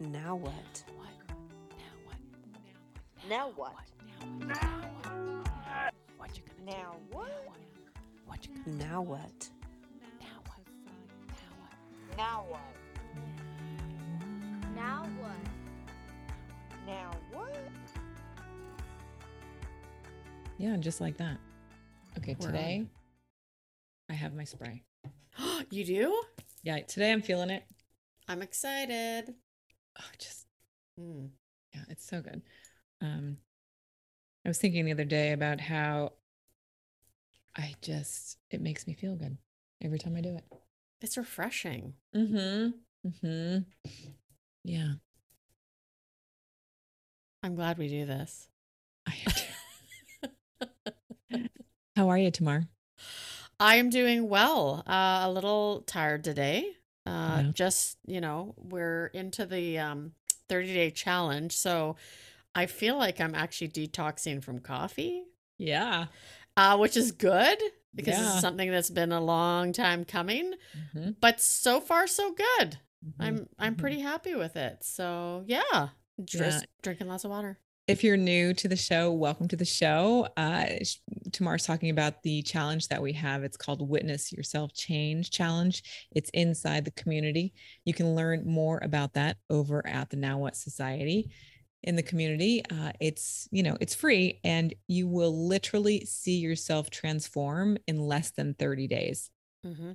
Now what? Now what? Now what you gonna Now do? what? What you gonna Now what? now what? Now what? Now what? Now what? Yeah, just like that. Okay, We're on. today I have my spray. you do? Yeah, today I'm feeling it. I'm excited. Oh, just Mm. yeah, it's so good. Um, I was thinking the other day about how I just it makes me feel good every time I do it. It's refreshing. Mm-hmm. Mm-hmm. Yeah. I'm glad we do this. I How are you, Tamar? I am doing well. Uh, a little tired today. Uh, Yeah. Just you know, we're into the um, 30 day challenge, so I feel like I'm actually detoxing from coffee, Yeah. uh, which is good because Yeah. it's something that's been a long time coming. Mm-hmm. But so far, so good. I'm I'm Mhm. pretty happy with it. So yeah, just Yeah. drinking lots of water. If you're new to the show, welcome to the show. Uh, Tamar's talking about the challenge that we have. It's called Witness Yourself Change Challenge. It's inside the community. You can learn more about that over at the Now What Society in the community. Uh, it's you know it's free, and you will literally see yourself transform in less than 30 days. hmm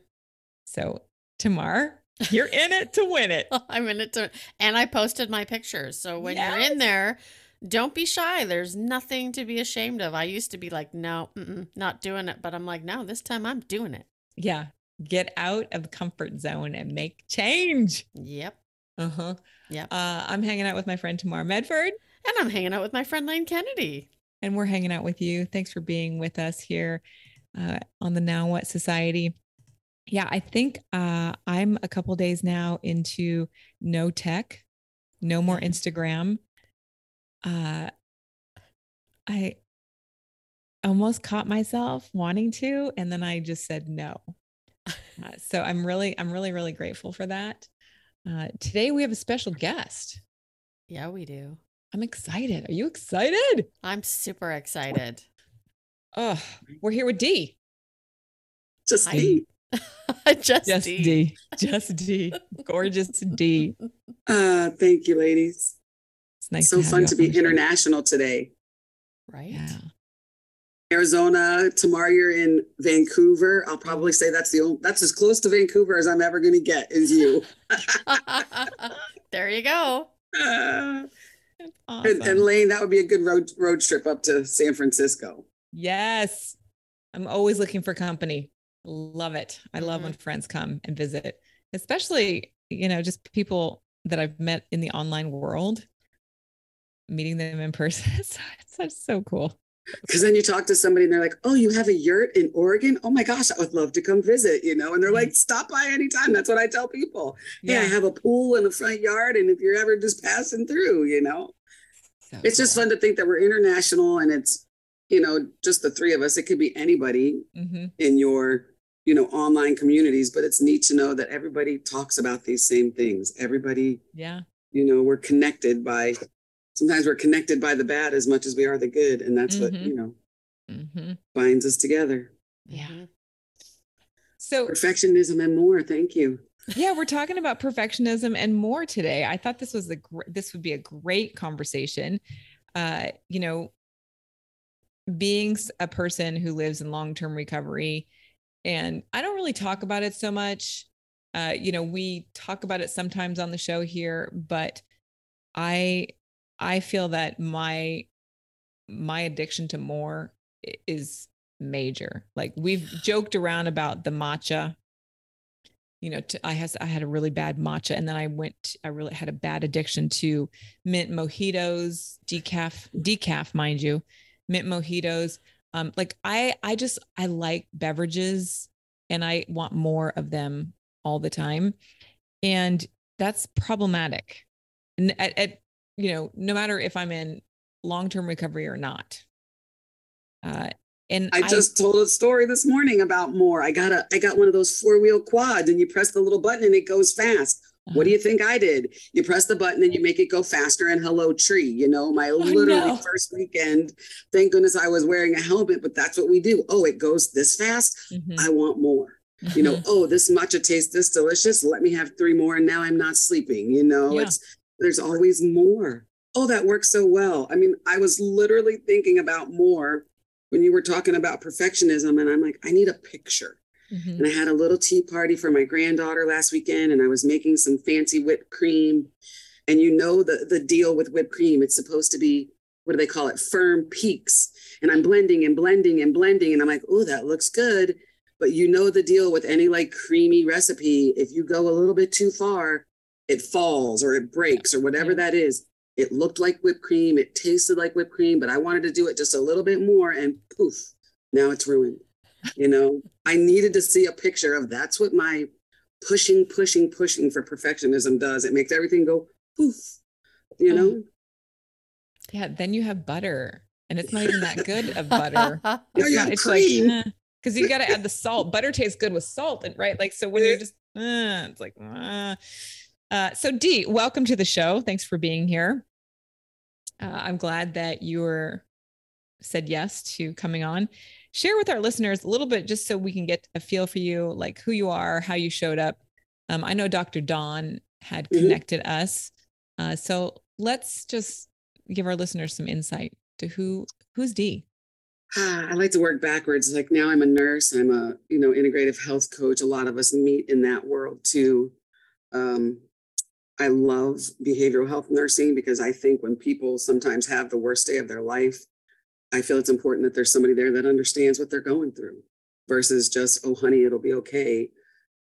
So Tamar, you're in it to win it. I'm in it to, and I posted my pictures. So when you're in there, don't be shy. There's nothing to be ashamed of. I used to be like, no, not doing it. But I'm like, no, this time I'm doing it. Yeah, get out of the comfort zone and make change. Yep. Uh-huh. Yep. Uh, I'm hanging out with my friend Tamar Medford, And I'm hanging out with my friend Lane Kennedy. and we're hanging out with you. Thanks for being with us here uh, on the Now What Society. Yeah, I think uh, I'm a couple days now into no tech, no more Instagram. Uh, I almost caught myself wanting to, and then I just said no. Uh, so I'm really, I'm really, really grateful for that. Uh, today we have a special guest. Yeah, we do. I'm excited. Are you excited? I'm super excited. Oh, we're here with D. Just I- me. Just, Just D. D. Just D. Gorgeous D. Uh, thank you, ladies. It's nice. so to fun to be the international today. Right? Yeah. Arizona. Tamar, you're in Vancouver. I'll probably say that's the only, that's as close to Vancouver as I'm ever going to get is you. there you go. Uh, That's and, and. Lane, that would be a good road road trip up to San Francisco. Yes. I'm always looking for company. Love it. I love when Mm-hmm. friends come and visit, especially, you know, just people that I've met in the online world, meeting them in person. It's, it's so cool. Because then you talk to somebody and they're like, "Oh, you have a yurt in Oregon? Oh my gosh, I would love to come visit." You know, and they're like, "Stop by anytime." That's what I tell people. Hey, I have a pool in the front yard, and if you're ever just passing through, you know, So it's just fun to think that we're international and it's, you know, just the three of us. It could be anybody Mhm. in your, you know, online communities, but it's neat to know that everybody talks about these same things. Everybody, Yeah. you know, we're connected by. Sometimes we're connected by the bad as much as we are the good, and that's what Mhm. you know hmm binds us together. Yeah. Mhm. So Perfectionism and more. Thank you. yeah, we're talking about perfectionism and more today. I thought this was a gr- this would be a great conversation. Uh, you know, being a person who lives in long-term recovery and I don't really talk about it so much. Uh, you know, we talk about it sometimes on the show here, but I I feel that my my addiction to more is major. Like we've joked around about the matcha you know, to, I has I had a really bad matcha, and then I went. I really had a bad addiction to mint mojitos, decaf, decaf, mind you, mint mojitos. Um, like I, I just I like beverages, and I want more of them all the time, and that's problematic. And at, at you know, no matter if I'm in long term recovery or not. Uh, and I just told a story this morning about more. I got a I got one of those four wheel quads and you press the little button and it goes fast. What do you think I did? You press the button and you make it go faster and hello tree. You know, my literally first weekend, thank goodness I was wearing a helmet, but that's what we do. Oh, it goes this fast. Mm-hmm. I want more. Mm-hmm. You know, mm-hmm. oh, this matcha tastes this delicious. Let me have three more and now I'm not sleeping. You know, yeah. it's there's always more. Oh, that works so well. I mean, I was literally thinking about more when you were talking about perfectionism and I'm like, I need a picture. Mm-hmm. And I had a little tea party for my granddaughter last weekend, and I was making some fancy whipped cream. And you know the the deal with whipped cream, it's supposed to be what do they call it? Firm peaks. And I'm blending and blending and blending, and I'm like, oh, that looks good. But you know the deal with any like creamy recipe. If you go a little bit too far, it falls or it breaks or whatever that is. It looked like whipped cream. It tasted like whipped cream, but I wanted to do it just a little bit more, and poof, now it's ruined. You know, I needed to see a picture of that's what my pushing, pushing, pushing for perfectionism does. It makes everything go poof, you know? Yeah, then you have butter, and it's not even that good of butter. It's, not, it's cream. like, because you got to add the salt. Butter tastes good with salt, and right? Like, so when you're just, uh, it's like, uh. Uh, so D, welcome to the show. Thanks for being here. Uh, I'm glad that you were said yes to coming on share with our listeners a little bit just so we can get a feel for you, like who you are, how you showed up. Um, I know Dr. Dawn had mm-hmm. connected mm-hmm. us. Uh, so let's just give our listeners some insight to who who's D. I like to work backwards. Like now I'm a nurse, I'm a, you know, integrative health coach. A lot of us meet in that world too. Um, I love behavioral health nursing because I think when people sometimes have the worst day of their life, I feel it's important that there's somebody there that understands what they're going through versus just, oh, honey, it'll be okay.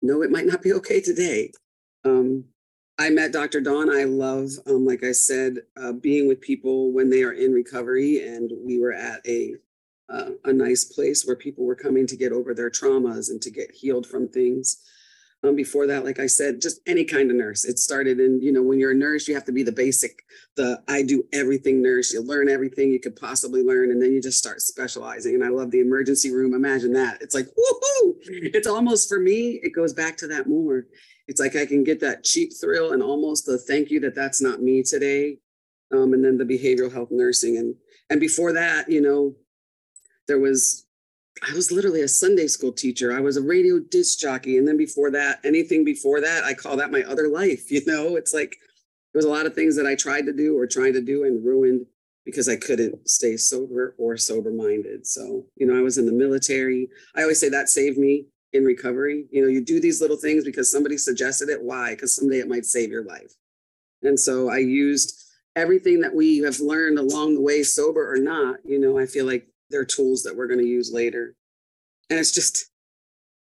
No, it might not be okay today. Um, I met Dr. Dawn. I love, um, like I said, uh, being with people when they are in recovery. And we were at a uh, a nice place where people were coming to get over their traumas and to get healed from things. Um, before that, like I said, just any kind of nurse. It started in, you know, when you're a nurse, you have to be the basic, the I do everything nurse. You learn everything you could possibly learn, and then you just start specializing. And I love the emergency room. Imagine that. It's like, woohoo! It's almost for me, it goes back to that more. It's like I can get that cheap thrill and almost the thank you that that's not me today. Um, and then the behavioral health nursing. And and before that, you know, there was I was literally a Sunday school teacher. I was a radio disc jockey. And then before that, anything before that, I call that my other life. You know, it's like there was a lot of things that I tried to do or tried to do and ruined because I couldn't stay sober or sober minded. So, you know, I was in the military. I always say that saved me in recovery. You know, you do these little things because somebody suggested it. Why? Because someday it might save your life. And so I used everything that we have learned along the way, sober or not. You know, I feel like they're tools that we're going to use later. And it's just,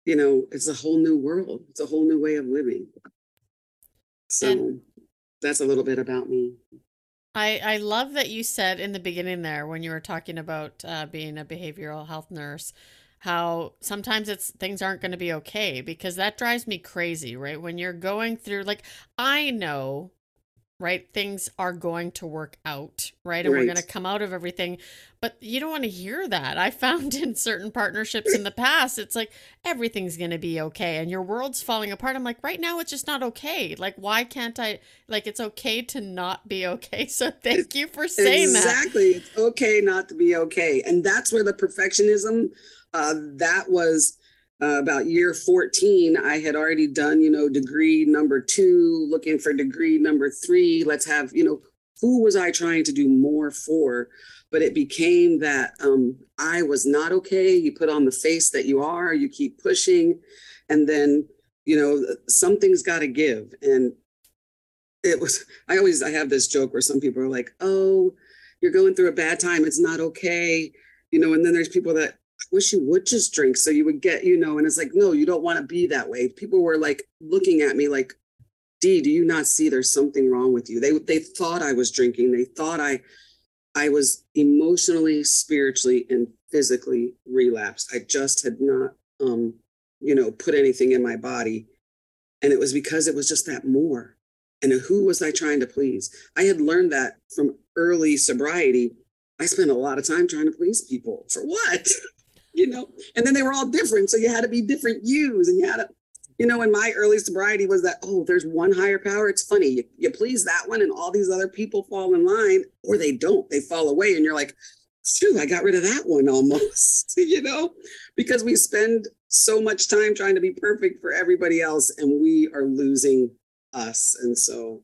you know, it's a whole new world. It's a whole new way of living. So and that's a little bit about me. I, I love that you said in the beginning there when you were talking about uh, being a behavioral health nurse how sometimes it's things aren't going to be okay because that drives me crazy right when you're going through like i know right? Things are going to work out, right? And right. we're going to come out of everything. But you don't want to hear that. I found in certain partnerships in the past, it's like everything's going to be okay and your world's falling apart. I'm like, right now, it's just not okay. Like, why can't I? Like, it's okay to not be okay. So thank you for saying exactly. that. Exactly. It's okay not to be okay. And that's where the perfectionism, uh, that was uh, about year 14, I had already done, you know, degree number two, looking for degree number three. Let's have, you know, who was I trying to do more for? But it became that um, I was not okay. You put on the face that you are, you keep pushing. And then, you know, something's got to give. And it was, I always, I have this joke where some people are like, oh, you're going through a bad time. It's not okay. You know, and then there's people that wish you would just drink so you would get, you know, and it's like, no, you don't want to be that way. People were like looking at me like, D, do you not see there's something wrong with you? They they thought I was drinking. They thought I I was emotionally, spiritually, and physically relapsed. I just had not um, you know, put anything in my body. And it was because it was just that more. And who was I trying to please? I had learned that from early sobriety. I spent a lot of time trying to please people. For what? you know, and then they were all different. So you had to be different yous and you had to, You know, in my early sobriety was that, oh, there's one higher power. It's funny. You, you please that one, and all these other people fall in line, or they don't. They fall away. And you're like, phew, I got rid of that one almost, you know, because we spend so much time trying to be perfect for everybody else and we are losing us. And so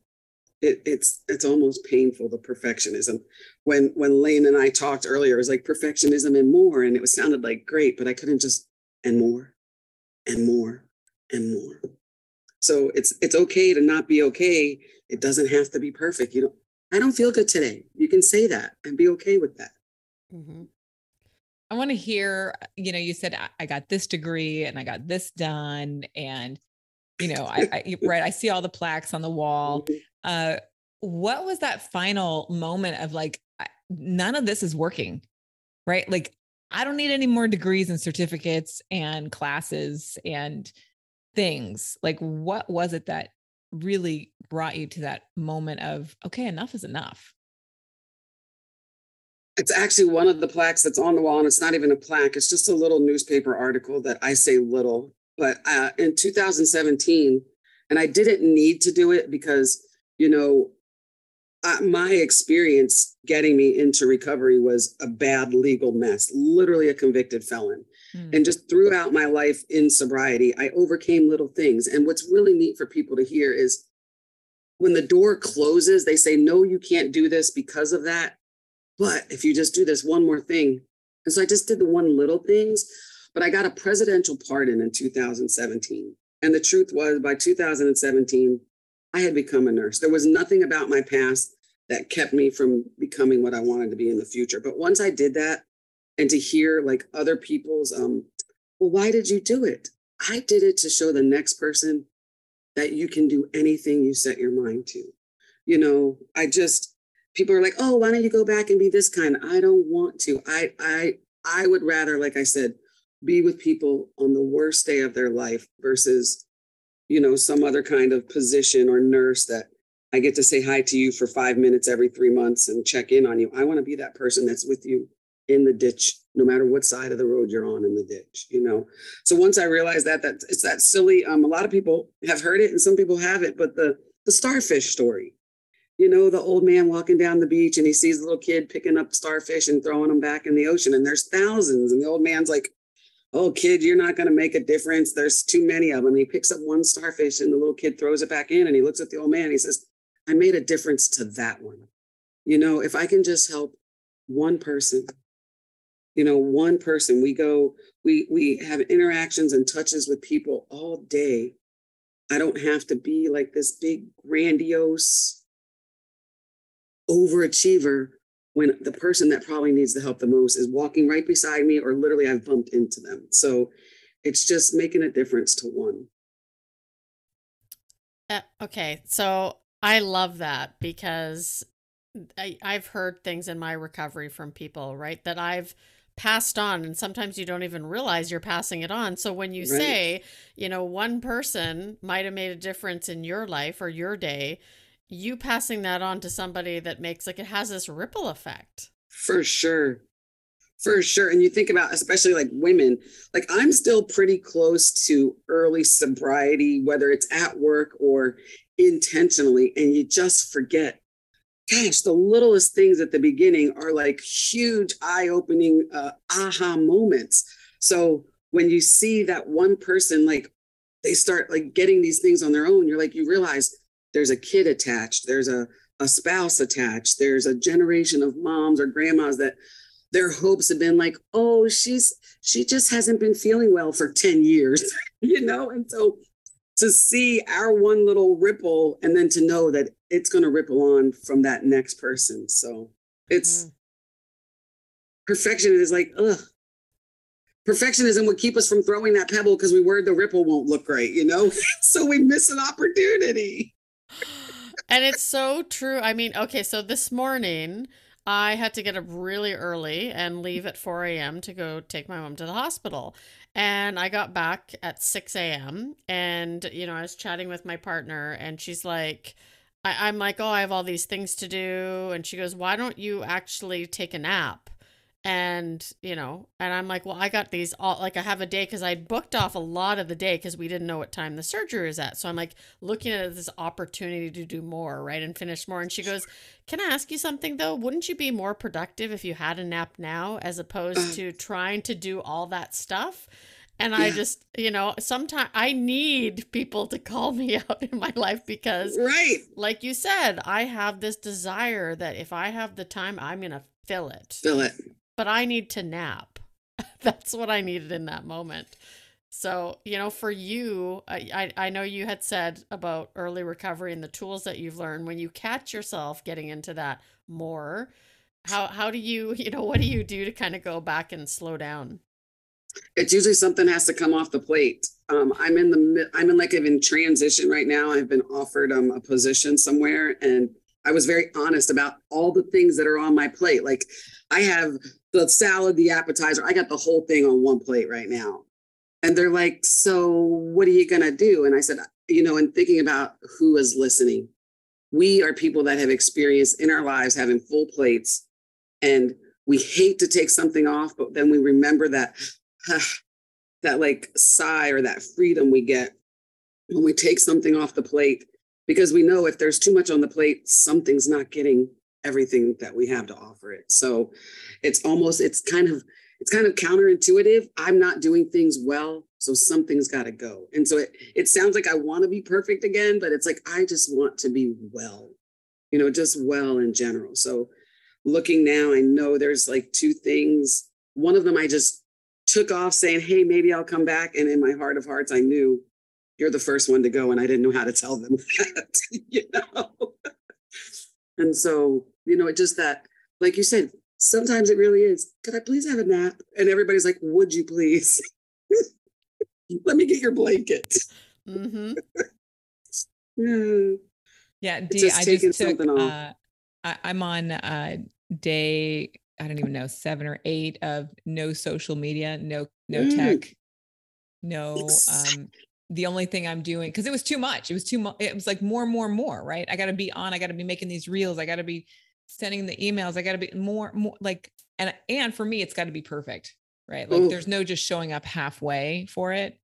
it, it's it's almost painful the perfectionism. When when lane and i talked earlier it was like perfectionism and more and it was sounded like great but i couldn't just and more and more and more. So it's it's okay to not be okay. It doesn't have to be perfect. You know i don't feel good today. You can say that and be okay with that. Mm-hmm. i want to hear you know you said i got this degree and i got this done and you know I, I right i see all the plaques on the wall. Mm-hmm. Uh what was that final moment of like none of this is working right? Like i don't need any more degrees and certificates and classes and things. Like what was it that really brought you to that moment of okay enough is enough it's actually one of the plaques that's on the wall and it's not even a plaque. It's just a little newspaper article that i say little but uh, in 2017 and i didn't need to do it because you know uh, my experience getting me into recovery was a bad legal mess, literally a convicted felon. Mm. And just throughout my life in sobriety, I overcame little things. And what's really neat for people to hear is when the door closes, they say, No, you can't do this because of that. But if you just do this one more thing. And so I just did the one little things, but I got a presidential pardon in 2017. And the truth was, by 2017, I had become a nurse. There was nothing about my past that kept me from becoming what I wanted to be in the future. But once I did that, and to hear like other people's, um, well, why did you do it? I did it to show the next person that you can do anything you set your mind to. You know, I just people are like, oh, why don't you go back and be this kind? I don't want to. I I I would rather, like I said, be with people on the worst day of their life versus you know, some other kind of position or nurse that I get to say hi to you for five minutes every three months and check in on you. I want to be that person that's with you in the ditch, no matter what side of the road you're on in the ditch, you know. So once I realized that, that it's that silly. Um, a lot of people have heard it and some people haven't, but the the starfish story, you know, the old man walking down the beach and he sees a little kid picking up starfish and throwing them back in the ocean, and there's thousands, and the old man's like, oh kid you're not going to make a difference. There's too many of them he picks up one starfish and the little kid throws it back in and he looks at the old man he says i made a difference to that one. You know if i can just help one person you know one person we go we we have interactions and touches with people all day. I don't have to be like this big grandiose overachiever when the person that probably needs the help the most is walking right beside me or literally I've bumped into them. So it's just making a difference to one. Uh, okay. So I love that because I, I've heard things in my recovery from people, right? That I've passed on and sometimes you don't even realize you're passing it on so when you right. say you know one person might have made a difference in your life or your day you passing that on to somebody that makes like it has this ripple effect. For sure. For sure. And you think about, especially like women, like I'm still pretty close to early sobriety, whether it's at work or intentionally, and you just forget. Gosh, the littlest things at the beginning are like huge eye opening uh, aha moments. So when you see that one person, like they start like getting these things on their own, you're like, you realize there's a kid attached there's a, a spouse attached there's a generation of moms or grandmas that their hopes have been like oh she's she just hasn't been feeling well for 10 years you know? And so to see our one little ripple and then to know that it's going to ripple on from that next person. So it's mm. perfection is like ugh. Perfectionism would keep us from throwing that pebble because we worried the ripple won't look right you know? So we miss an opportunity and it's so true. I mean, okay, so this morning I had to get up really early and leave at 4 a.m. to go take my mom to the hospital. And I got back at 6 a.m. And, you know, I was chatting with my partner, and she's like, I- I'm like, oh, I have all these things to do. And she goes, why don't you actually take a nap? And you know and i'm like well i got these all like i have a day because i booked off a lot of the day because we didn't know what time the surgery is at so i'm like looking at this opportunity to do more right and finish more and she goes can i ask you something though wouldn't you be more productive if you had a nap now as opposed to trying to do all that stuff and yeah. I just, you know, sometimes I need people to call me out in my life because, right. like you said, I have this desire that if I have the time, I'm going to fill it. Fill it but I need to nap. That's what I needed in that moment. So, you know, for you, I, I know you had said about early recovery and the tools that you've learned. When you catch yourself getting into that more, how how do you, you know, what do you do to kind of go back and slow down? It's usually something has to come off the plate. Um, I'm in the I'm in like I'm in transition right now. I've been offered um, a position somewhere, and I was very honest about all the things that are on my plate. Like I have the salad, the appetizer. I got the whole thing on one plate right now. And they're like, So what are you going to do? And I said, You know, and thinking about who is listening, we are people that have experienced in our lives having full plates. And we hate to take something off, but then we remember that, that like sigh or that freedom we get when we take something off the plate because we know if there's too much on the plate, something's not getting everything that we have to offer it. So it's almost it's kind of it's kind of counterintuitive. I'm not doing things well, so something's got to go. And so it it sounds like I want to be perfect again, but it's like I just want to be well. You know, just well in general. So looking now, I know there's like two things. One of them I just took off saying, "Hey, maybe I'll come back." And in my heart of hearts, I knew you're the first one to go and I didn't know how to tell them that, you know. And so, you know, it just that, like you said, sometimes it really is. Could I please have a nap? And everybody's like, Would you please? Let me get your blanket. Mm-hmm. yeah. Yeah, D, just I just took. Uh, I, I'm on uh, day I don't even know seven or eight of no social media, no no mm. tech, no um, the only thing I'm doing because it was too much. It was too much. It was like more, more, more. Right. I got to be on. I got to be making these reels. I got to be sending the emails. I got to be more, more like, and and for me, it's got to be perfect. Right. Like Ooh. there's no just showing up halfway for it.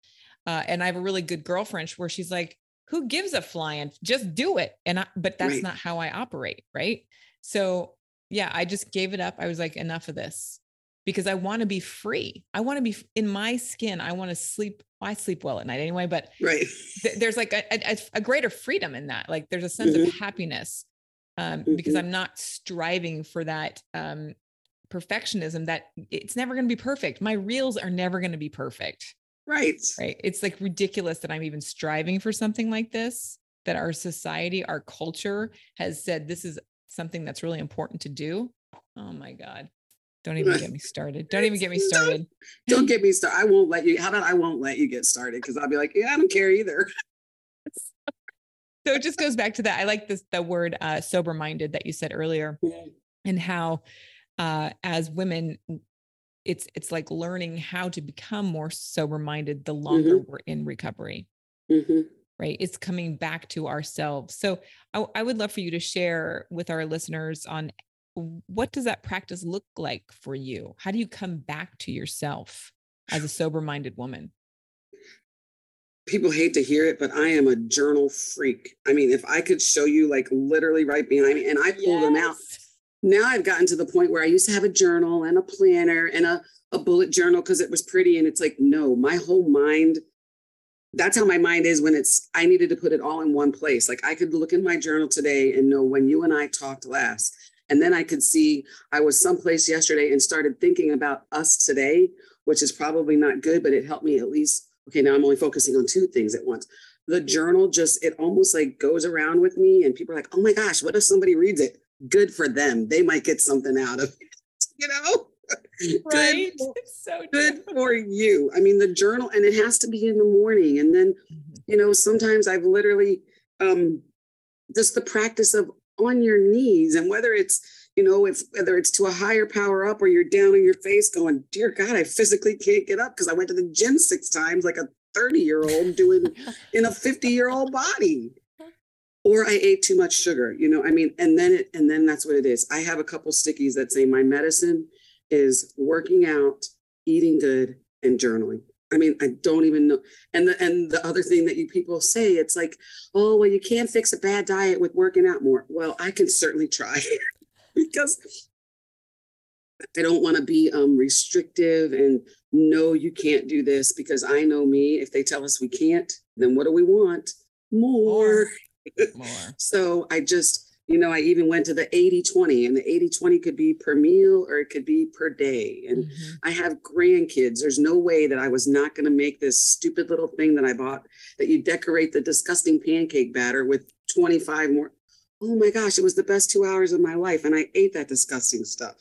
Uh, and I have a really good girlfriend where she's like, "Who gives a flying? Just do it." And I, but that's right. not how I operate. Right. So yeah, I just gave it up. I was like, enough of this because I want to be free. I want to be in my skin. I want to sleep. I sleep well at night anyway, but right. Th- there's like a, a, a, greater freedom in that. Like there's a sense mm-hmm. of happiness um, mm-hmm. because I'm not striving for that um, perfectionism that it's never going to be perfect. My reels are never going to be perfect. Right. Right. It's like ridiculous that I'm even striving for something like this, that our society, our culture has said this is something that's really important to do. Oh my God. Don't even get me started. Don't even get me started. Don't, don't get me started. I won't let you. How about I won't let you get started? Because I'll be like, yeah, I don't care either. so it just goes back to that. I like this the word uh, sober minded that you said earlier, and how uh, as women, it's it's like learning how to become more sober minded the longer mm-hmm. we're in recovery. Mm-hmm right it's coming back to ourselves so I, I, would love for you to share with our listeners on what does that practice look like for you? How do you come back to yourself as a sober minded woman? People hate to hear it, but I am a journal freak. I mean, if I could show you like literally right behind me, and I pull yes. them out. Now I've gotten to the point where I used to have a journal and a planner and a, a bullet journal because it was pretty. And it's like, no, my whole mind that's how my mind is when it's i needed to put it all in one place like i could look in my journal today and know when you and i talked last and then I could see I was someplace yesterday and started thinking about us today, which is probably not good, but it helped me at least. Okay, now I'm only focusing on two things at once. The journal just, it almost like goes around with me, and people are like, oh my gosh, what if somebody reads it? Good for them. They might get something out of it, you know? Right. Good, so good for you. I mean, the journal, and it has to be in the morning. And then, mm-hmm. you know, sometimes I've literally um just the practice of on your knees and whether it's you know if whether it's to a higher power up or you're down on your face going dear god i physically can't get up because i went to the gym six times like a 30 year old doing in a 50 year old body or i ate too much sugar you know i mean and then it and then that's what it is i have a couple stickies that say my medicine is working out, eating good, and journaling. I mean, I don't even know. And the and the other thing that you people say, it's like, oh, well, you can't fix a bad diet with working out more. Well, I can certainly try because I don't want to be um, restrictive and no, you can't do this because I know me. If they tell us we can't, then what do we want? More. More. so I just, you know, I even went to the 80 20, and the 80 20 could be per meal or it could be per day. And mm-hmm. I have grandkids. There's no way that I was not going to make this stupid little thing that I bought that you decorate the disgusting pancake batter with 25 more oh my gosh, it was the best two hours of my life. And I ate that disgusting stuff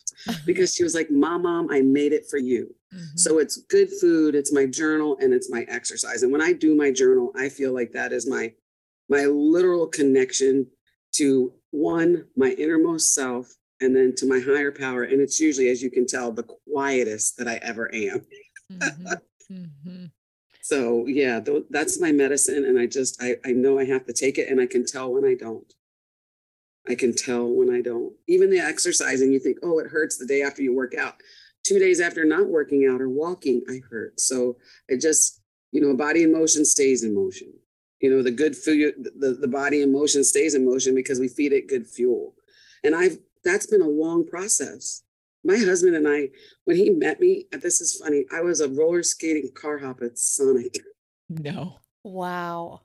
because she was like, Mom, Mom, I made it for you. Mm-hmm. So it's good food, it's my journal, and it's my exercise. And when I do my journal, I feel like that is my my literal connection to one, my innermost self, and then to my higher power. And it's usually, as you can tell, the quietest that I ever am. Mm-hmm. Mm-hmm. So yeah, th- that's my medicine. And I just, I, I know I have to take it and I can tell when I don't. I can tell when I don't. Even the exercising, you think, oh, it hurts the day after you work out. Two days after not working out or walking, I hurt. So it just, you know, a body in motion stays in motion. You know, the good food, the, the body in motion stays in motion because we feed it good fuel. And I've, that's been a long process. My husband and I, when he met me, this is funny, I was a roller skating car hop at Sonic. No. Wow.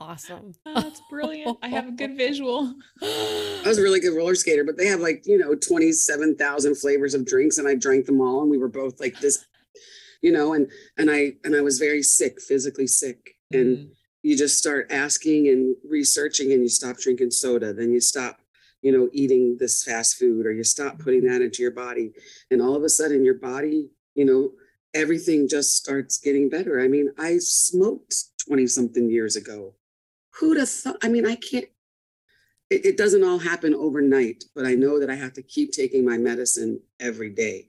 Awesome. Oh, that's brilliant. I have a good visual. I was a really good roller skater, but they have like, you know, 27,000 flavors of drinks and I drank them all and we were both like this, you know, and and I and I was very sick, physically sick. And mm. you just start asking and researching and you stop drinking soda, then you stop you know, eating this fast food or you stop putting that into your body. And all of a sudden, your body, you know, everything just starts getting better. I mean, I smoked 20 something years ago have thought? I mean, I can't, it, it doesn't all happen overnight, but I know that I have to keep taking my medicine every day.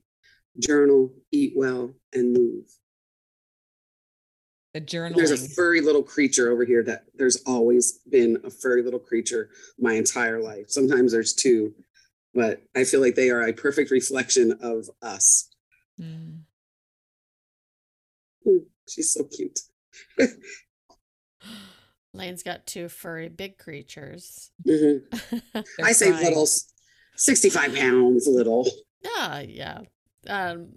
Journal, eat well, and move. The journal. There's a furry little creature over here that there's always been a furry little creature my entire life. Sometimes there's two, but I feel like they are a perfect reflection of us. Mm. She's so cute. Lane's got two furry big creatures. Mm-hmm. I say little, 65 pounds, little. Yeah, yeah. Um,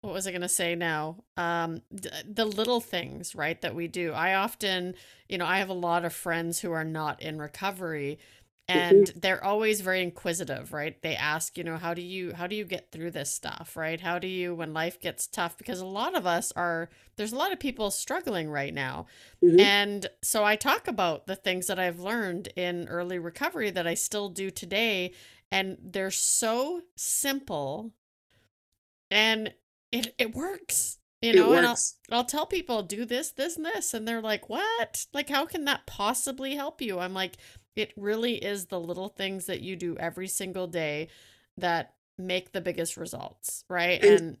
what was I going to say now? Um, the little things, right, that we do. I often, you know, I have a lot of friends who are not in recovery. And mm-hmm. they're always very inquisitive right? They ask you know how do you how do you get through this stuff right? How do you when life gets tough? Because a lot of us are there's a lot of people struggling right now. Mm-hmm. and so i talk about the things that i've learned in early recovery that i still do today and they're so simple and it it works you know and I'll, I'll tell people do this this and this and they're like what? Like how can that possibly help you? I'm like it really is the little things that you do every single day that make the biggest results, right? And, and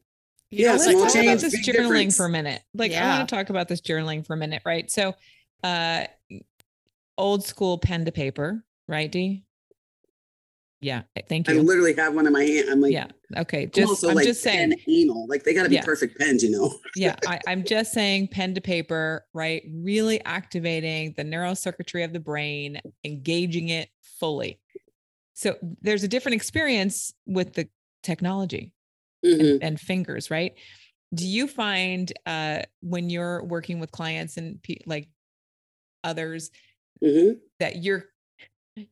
yeah, know, let's talk about this journaling difference. for a minute. Like yeah. I want to talk about this journaling for a minute, right? So uh old school pen to paper, right, D? Yeah, thank you. I literally have one in my hand. I'm like, yeah, okay. Just I'm, I'm like just saying, anal. Like they got to be yeah. perfect pens, you know. yeah, I, I'm just saying, pen to paper, right? Really activating the neurocircuitry of the brain, engaging it fully. So there's a different experience with the technology mm-hmm. and, and, fingers, right? Do you find uh, when you're working with clients and pe- like others mm-hmm. that you're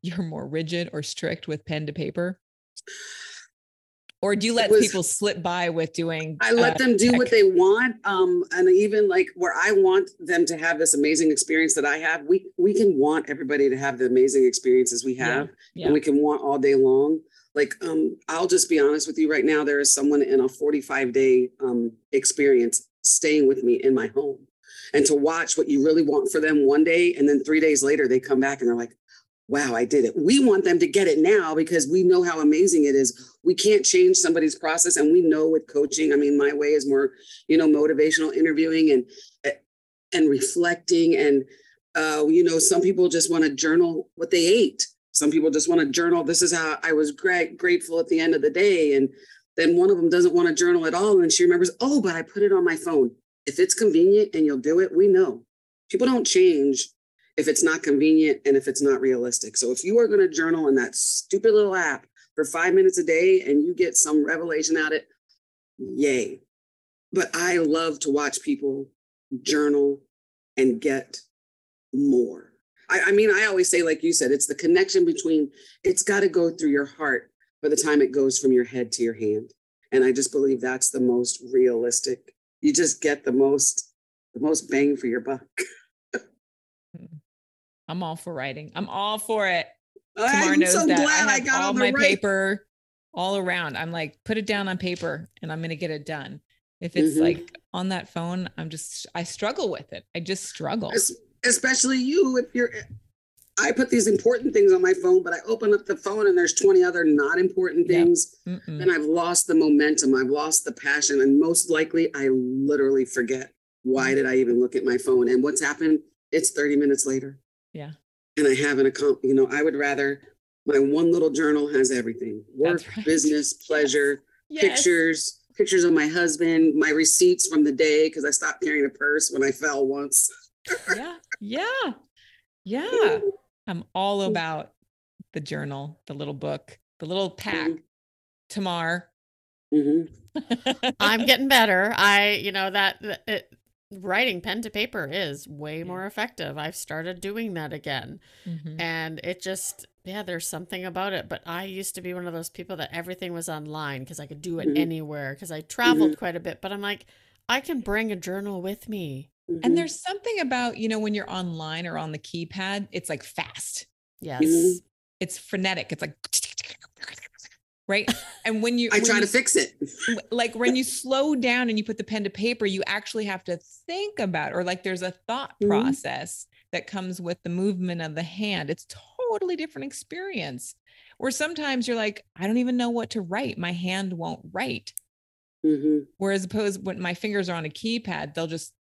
you're more rigid or strict with pen to paper? Or do you let was, people slip by with doing? I let uh, them do tech? what they want, um, and even like where I want them to have this amazing experience that I have. We we can want everybody to have the amazing experiences we have, yeah, yeah. and we can want all day long. Like, um, I'll just be honest with you right now. There is someone in a 45 day um, experience staying with me in my home, and to watch what you really want for them one day, and then three days later they come back and they're like, wow, I did it. We want them to get it now because we know how amazing it is. We can't change somebody's process. And we know with coaching, I mean, my way is more, you know, motivational interviewing and, eh, and reflecting. And, uh, you know, some people just want to journal what they ate. Some people just want to journal. This is how I was great, grateful at the end of the day. And then one of them doesn't want to journal at all. And she remembers, oh, but I put it on my phone. If it's convenient and you'll do it, we know. People don't change if it's not convenient and if it's not realistic. So if you are going to journal in that stupid little app for five minutes a day and you get some revelation out it, yay. But I love to watch people journal and get more. I, I mean, I always say, like you said, it's the connection between, it's got to go through your heart by the time it goes from your head to your hand. And I just believe that's the most realistic. You just get the most, the most bang for your buck. I'm all for writing. I'm all for it. Tamar knows so that I, I got all my right. paper all around. I'm like, put it down on paper and I'm going to get it done. If it's mm-hmm. like on that phone, I'm just, I struggle with it. I just struggle. Especially you, if you're, I put these important things on my phone, but I open up the phone and there's 20 other not important things. Yep. And I've lost the momentum. I've lost the passion. And most likely, I literally forget why mm. did I even look at my phone? And what's happened? It's 30 minutes later. Yeah. And I haven't accomplished, you know, I would rather my one little journal has everything work, right. business, pleasure, yes. pictures, pictures of my husband, my receipts from the day because I stopped carrying a purse when I fell once. yeah. Yeah. Yeah. I'm all mm. about the journal, the little book, the little pack. Mm-hmm. Tamar. Mm-hmm. I'm getting better. I, you know, that it, writing pen to paper is way yeah. more effective. I've started doing that again. Mm-hmm. And it just, yeah, there's something about it. But I used to be one of those people that everything was online because I could do it mm-hmm. anywhere because I traveled mm-hmm. quite a bit. But I'm like, I can bring a journal with me. And mm-hmm. there's something about, you know, when you're online or on the keypad, it's like fast. Yes. Mm-hmm. It's frenetic. It's like, right? And when you i when try you, to fix it. like when you slow down and you put the pen to paper you actually have to think about or like there's a thought mm-hmm. process that comes with the movement of the hand. It's totally different experience. Or sometimes you're like i don't even know what to write. My hand won't write. Mm-hmm. whereas opposed when my fingers are on a keypad they'll just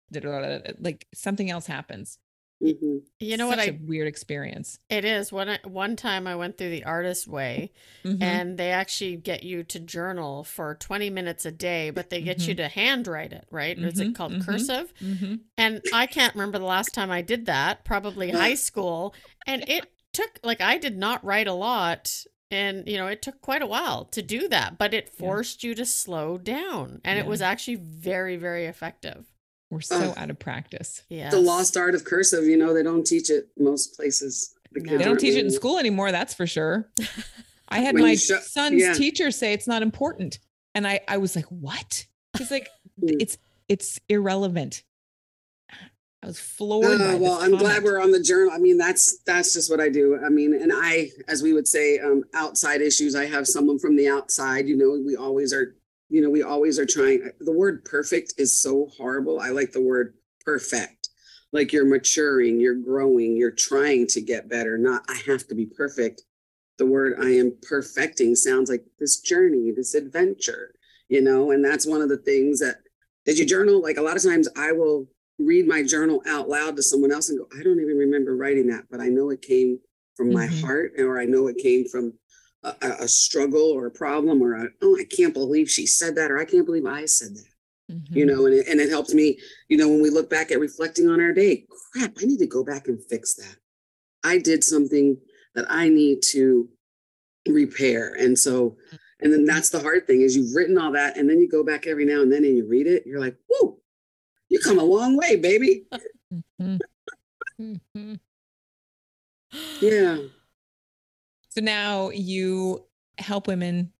like something else happens Mm-hmm. You know Such what? A weird experience. It is. One one time I went through the artist way, mm-hmm. and they actually get you to journal for twenty minutes a day, but they get mm-hmm. you to handwrite it. Right? Is it mm-hmm. called mm-hmm. cursive? Mm-hmm. And I can't remember the last time I did that. Probably high school, and it took like I did not write a lot. And you know, it took quite a while to do that, but it forced yeah. you to slow down. And yeah. it was actually very, very effective. We're so uh, out of practice. Yeah. The lost art of cursive, you know, they don't teach it most places. The no. They don't teach it in school anymore, that's for sure. I had my son's yeah. teacher say it's not important. And I, I was like, what? He's like, hmm. it's it's irrelevant. I was floored. Uh, well, I'm glad we're on the journal. I mean, that's that's just what I do. I mean, and I, as we would say, um, outside issues. I have someone from the outside. You know, we always are you know, we always are trying. The word perfect is so horrible. I like the word perfect. Like you're maturing, you're growing, you're trying to get better, not I have to be perfect. The word I am perfecting sounds like this journey, this adventure, you know, and that's one of the things that did you journal? Like a lot of times I will read my journal out loud to someone else and go, I don't even remember writing that, but I know it came from my mm-hmm. heart or I know it came from a, a struggle or a problem or a, oh i can't believe she said that or i can't believe i said that mm-hmm. you know and it, and it helped me you know when we look back at reflecting on our day crap i need to go back and fix that i did something that i need to repair and so and then that's the hard thing is you've written all that and then you go back every now and then and you read it you're like whoa you come a long way baby mm-hmm. mm-hmm. yeah so now you help women,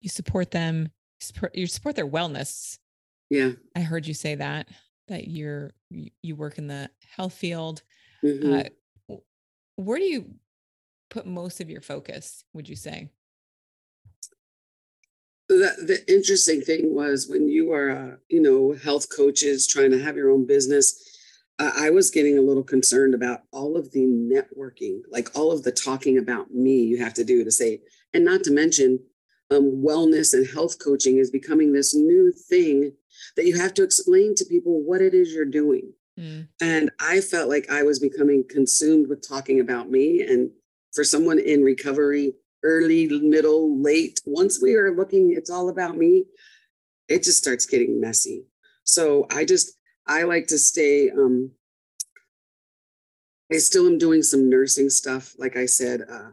you support them, you support their wellness. Yeah. I heard you say that, that you're, you work in the health field. Mm-hmm. Uh, where do you put most of your focus, would you say? The, the interesting thing was when you are, uh, you know, health coaches trying to have your own business, I was getting a little concerned about all of the networking, like all of the talking about me you have to do to say, and not to mention um, wellness and health coaching is becoming this new thing that you have to explain to people what it is you're doing. Mm. And I felt like I was becoming consumed with talking about me. And for someone in recovery, early, middle, late. Once we are looking, it's all about me, it just starts getting messy. So I just, I like to stay, um, I still am doing some nursing stuff. Like I said, uh,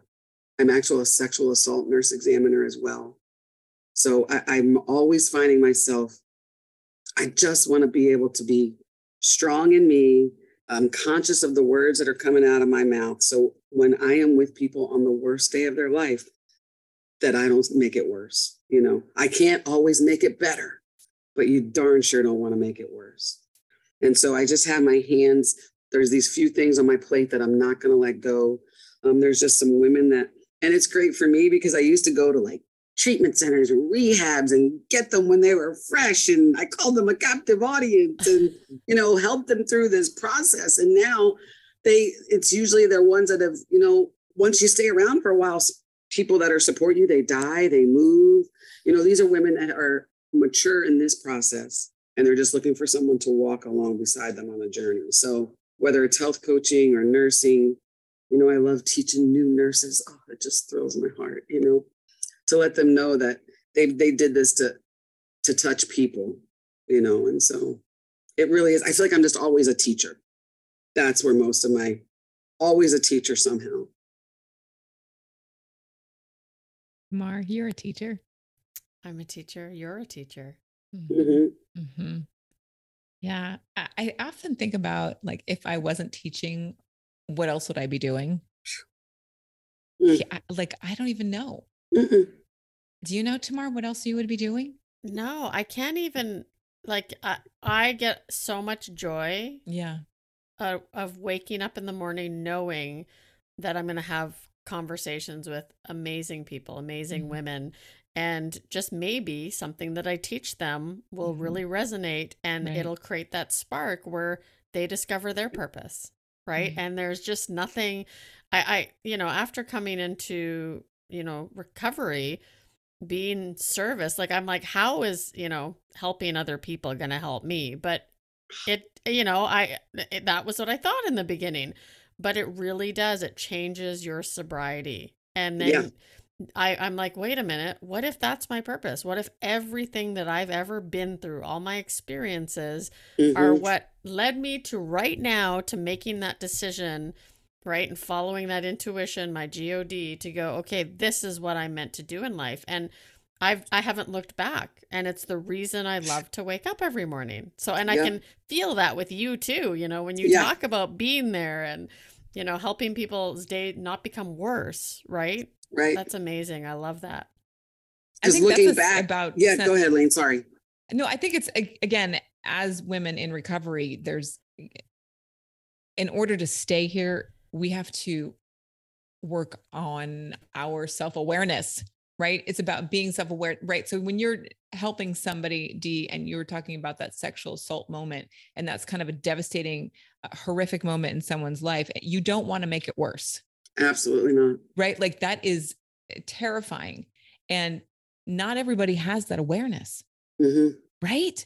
I'm actually a sexual assault nurse examiner as well. So I, I'm always finding myself, I just want to be able to be strong in me. I'm conscious of the words that are coming out of my mouth. So when I am with people on the worst day of their life, that I don't make it worse. You know, I can't always make it better, but you darn sure don't want to make it worse. And so I just have my hands, there's these few things on my plate that I'm not going to let go. Um, there's just some women that, and it's great for me because I used to go to like treatment centers and rehabs and get them when they were fresh and i called them a captive audience and you know help them through this process. And now they it's usually they're ones that have you know once you stay around for a while people that are support you they die they move. You know these are women that are mature in this process and they're just looking for someone to walk along beside them on the journey so whether it's health coaching or nursing you know i love teaching new nurses oh it just thrills my heart you know to let them know that they they did this to to touch people, you know, and so it really is. I feel like I'm just always a teacher. That's where most of my always a teacher somehow. Mar, you're a teacher. I'm a teacher. You're a teacher. Mm-hmm. Mm-hmm. Yeah. I, I, often think about like if I wasn't teaching, what else would I be doing? Mm. Yeah, like I don't even know. Mm-mm. Do you know Tamar what else you would be doing? No, I can't even like I, I get so much joy yeah uh, of waking up in the morning knowing that I'm going to have conversations with amazing people, amazing mm-hmm. women and just maybe something that I teach them will mm-hmm. really resonate and right. it'll create that spark where they discover their purpose, right? Mm-hmm. And there's just nothing I I you know, after coming into you know, recovery being service. Like I'm like, how is, you know, helping other people gonna help me? But it, you know, I it, that was what I thought in the beginning. But it really does. It changes your sobriety. And then yeah. I, I'm like, wait a minute, what if that's my purpose? What if everything that I've ever been through, all my experiences, mm-hmm. are what led me to right now to making that decision right and following that intuition my god to go okay this is what i'm meant to do in life and i've i haven't looked back and it's the reason i love to wake up every morning so and i can feel that with you too you know when you yeah. talk about being there and you know helping people's day not become worse right right? That's amazing i love that. Just looking back about yeah sense- go ahead lane sorry. No i think it's again as women in recovery there's in order to stay here we have to work on our self-awareness right? It's about being self-aware right? So when you're helping somebody d and you were talking about that sexual assault moment and that's kind of a devastating uh, horrific moment in someone's life you don't want to make it worse absolutely not right like that is eh, terrifying and not everybody has that awareness mm-hmm. right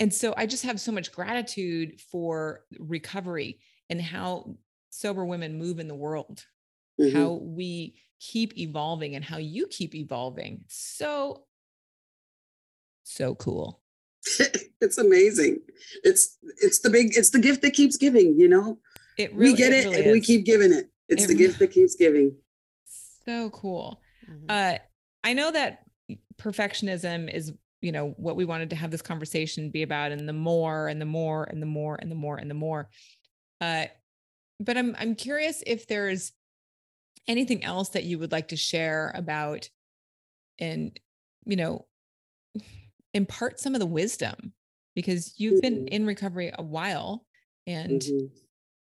and so i just have so much gratitude for recovery and how sober women move in the world, mm-hmm. how we keep evolving and how you keep evolving. So, so cool. it's amazing. It's it's the big it's the gift that keeps giving, you know. It really, we get it, it really and is. we keep giving it. It's it the gift that keeps giving. So cool. Mm-hmm. Uh I know that perfectionism is you know what we wanted to have this conversation be about and the more and the more and the more and the more and the more uh but I'm I'm curious if there's anything else that you would like to share about and you know impart some of the wisdom because you've mm-hmm. been in recovery a while and mm-hmm.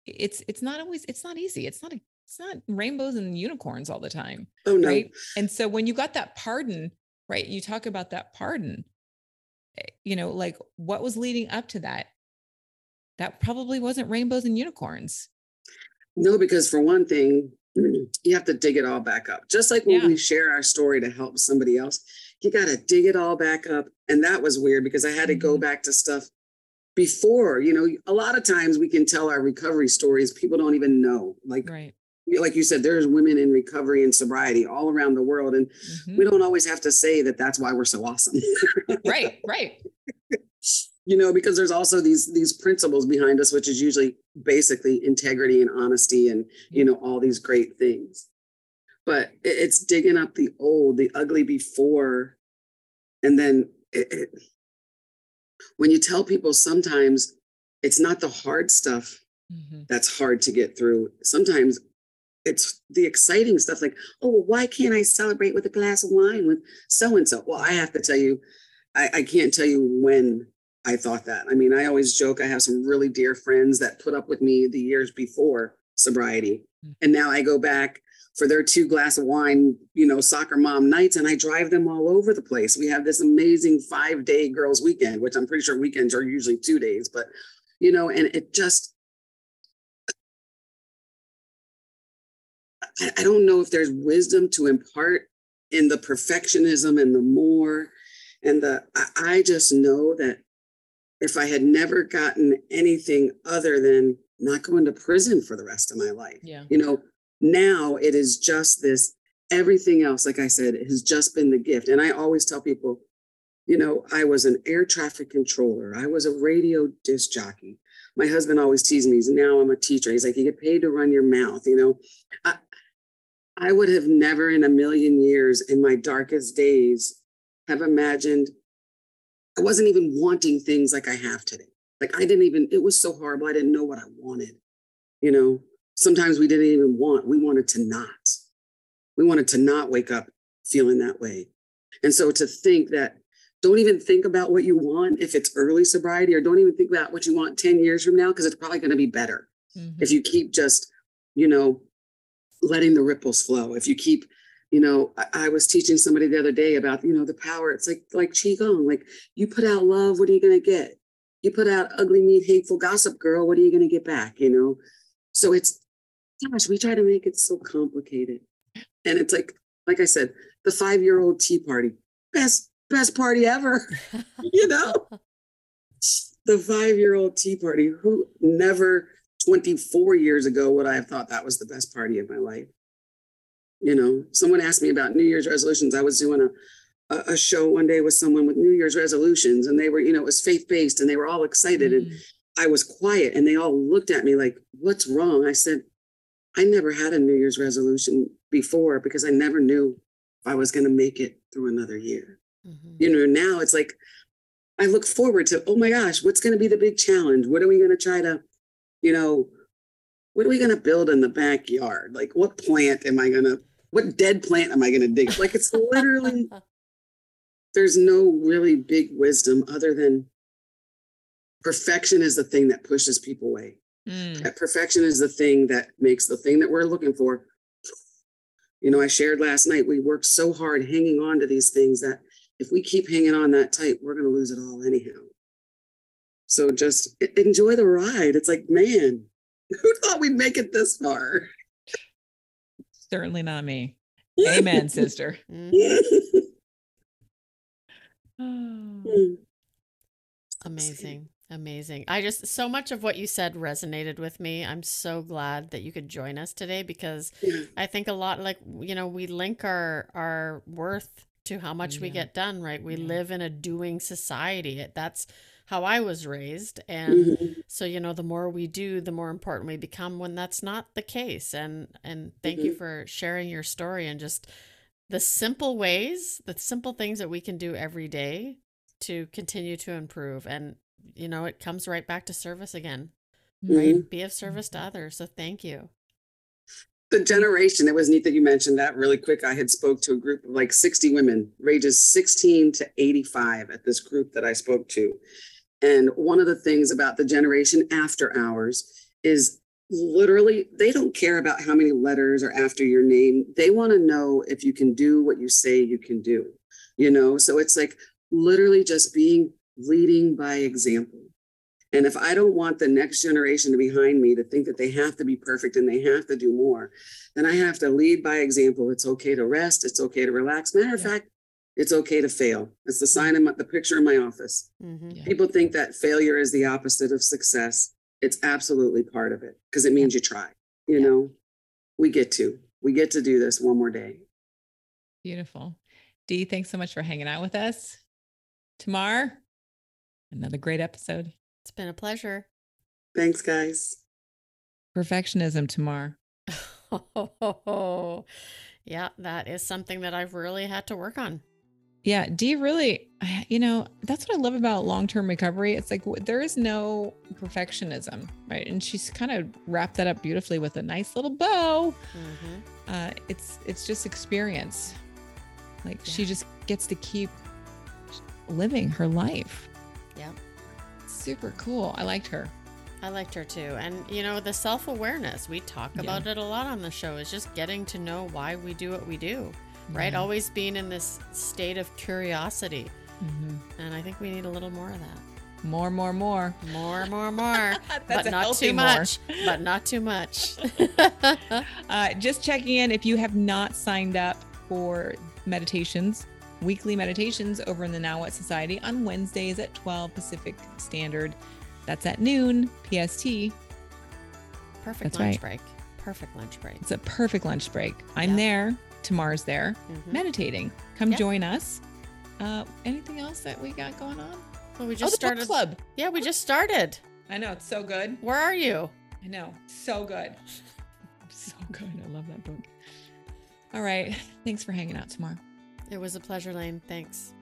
it's it's not always it's not easy it's not a, it's not rainbows and unicorns all the time oh, no. right and so when you got that pardon right you talk about that pardon eh, you know like what was leading up to that that probably wasn't rainbows and unicorns no, because for one thing, you have to dig it all back up. Just like when yeah. we share our story to help somebody else, you got to dig it all back up. And that was weird because I had to go mm-hmm. back to stuff before. You know, a lot of times we can tell our recovery stories, people don't even know. Like, right. Like you said, there's women in recovery and sobriety all around the world. And Mhm. we don't always have to say that that's why we're so awesome. right, right. you know, because there's also these these principles behind us, which is usually basically integrity and honesty and you know, all these great things. But it's digging up the old, the ugly before, and then it, it, when you tell people sometimes it's not the hard stuff Mhm. that's hard to get through. Sometimes it's the exciting stuff like, oh, well, why can't I celebrate with a glass of wine with so and so? Well, I have to tell you, I, I can't tell you when I thought that. I mean, I always joke, I have some really dear friends that put up with me the years before sobriety. Mm. And now I go back for their two glass of wine, you know, soccer mom nights, and I drive them all over the place. We have this amazing five day girls weekend, which I'm pretty sure weekends are usually two days, but you know, and it just, I, I don't know if there's wisdom to impart in the perfectionism and the more and the I, I just know that if I had never gotten anything other than not going to prison for the rest of my life, Yeah. you know, now it is just this everything else, like I said, has just been the gift. And I always tell people, you know, I was an air traffic controller, I was a radio disc jockey. My husband always teased me, he's now I'm a teacher. He's like, you get paid to run your mouth, you know. I, I would have never in a million years in my darkest days have imagined I wasn't even wanting things like I have today. Like I didn't even, it was so horrible. I didn't know what I wanted. You know, sometimes we didn't even want, we wanted to not. We wanted to not wake up feeling that way. And so to think that don't even think about what you want if it's early sobriety, or don't even think about what you want 10 years from now, because it's probably going to be better Mhm. if you keep just, you know, letting the ripples flow. If you keep, you know, I, I was teaching somebody the other day about, you know, the power. It's like like qigong. Like you put out love, what are you gonna get? You put out ugly, mean, hateful gossip, girl. What are you gonna get back? You know. So it's, gosh, we try to make it so complicated, and it's like, like I said, the five year old tea party, best best party ever. you know, the five year old tea party. Who never 24 years ago would I have thought that was the best party of my life? You know, someone asked me about New Year's resolutions. I was doing a, a, a show one day with someone with New Year's resolutions, and they were, you know, it was faith based and they were all excited. And Mm. I was quiet, and they all looked at me like, What's wrong? I said, I never had a New Year's resolution before because I never knew if I was going to make it through another year Mhm. you know now it's like i look forward to oh my gosh what's going to be the big challenge what are we going to try to you know what are we going to build in the backyard? Like what plant am i going to what dead plant am i going to dig? Like it's literally there's no really big wisdom other than perfection is the thing that pushes people away. Mm. that perfection is the thing that makes the thing that we're looking for. You know i shared last night we worked so hard hanging on to these things that if we keep hanging on that tight we're going to lose it all anyhow so just enjoy the ride it's like man who thought we'd make it this far Certainly not me. Amen, sister. Mhm. Oh. Amazing. Amazing. I just, so much of what you said resonated with me. I'm so glad that you could join us today because I think a lot like, you know, we link our our worth to how much we get done, right? We Yeah. live in a doing society. That's how I was raised. And Mhm. so, you know, the more we do, the more important we become when that's not the case. And and thank you Mhm. for sharing your story and just the simple ways, the simple things that we can do every day to continue to improve. And, you know, it comes right back to service again, right? Mhm. Be of service to others. So thank you. the generation it was neat that you mentioned that really quick i had spoke to a group of like 60 women ranges 16 to 85 at this group that i spoke to and one of the things about the generation after hours is literally they don't care about how many letters are after your name they want to know if you can do what you say you can do you know so it's like literally just being leading by example and if I don't want the next generation to behind me to think that they have to be perfect and they have to do more, then I have to lead by example. It's okay to rest. It's okay to relax. Matter of Yeah. fact, it's okay to fail. It's the sign in my, the picture in my office. hmm Yeah. People think that failure is the opposite of success. It's absolutely part of it because it means you try, you Yeah. know? we get to. We get to do this one more day. Beautiful. D, thanks so much for hanging out with us. Tamar, another great episode. It's been a pleasure. Thanks, guys. Perfectionism, Tamar. Oh, yeah, that is something that I've really had to work on. Yeah, D really, you know, that's what I love about long term recovery. It's like there is no perfectionism, right? And she's kind of wrapped that up beautifully with a nice little bow. Mm-hmm. Uh, it's it's just experience. Like yeah. she just gets to keep living her life. Yeah, super cool. I liked her. I liked her too. And, you know, the self awareness, we talk about yeah. it a lot on the show, is just getting to know why we do what we do, right? Yeah. Always being in this state of curiosity. Mm-hmm. And I think we need a little more of that. More, more, more. More, more, more. but not too much. but not too much. uh, just checking in if you have not signed up for meditations, weekly meditations over in the Now What Society on Wednesdays at 12 Pacific Standard. That's at noon PST. Perfect That's lunch right. break. Perfect lunch break. It's a perfect lunch break. I'm yep. there. Tamar's there mm-hmm. meditating. Come yep. join us. Uh, anything else that we got going on? Well, we just oh, started club. Yeah, we just started. I know it's so good. Where are you? I know, so good. so good. I love that book. All right. Thanks for hanging out Tamar. It was a pleasure, Lane. Thanks.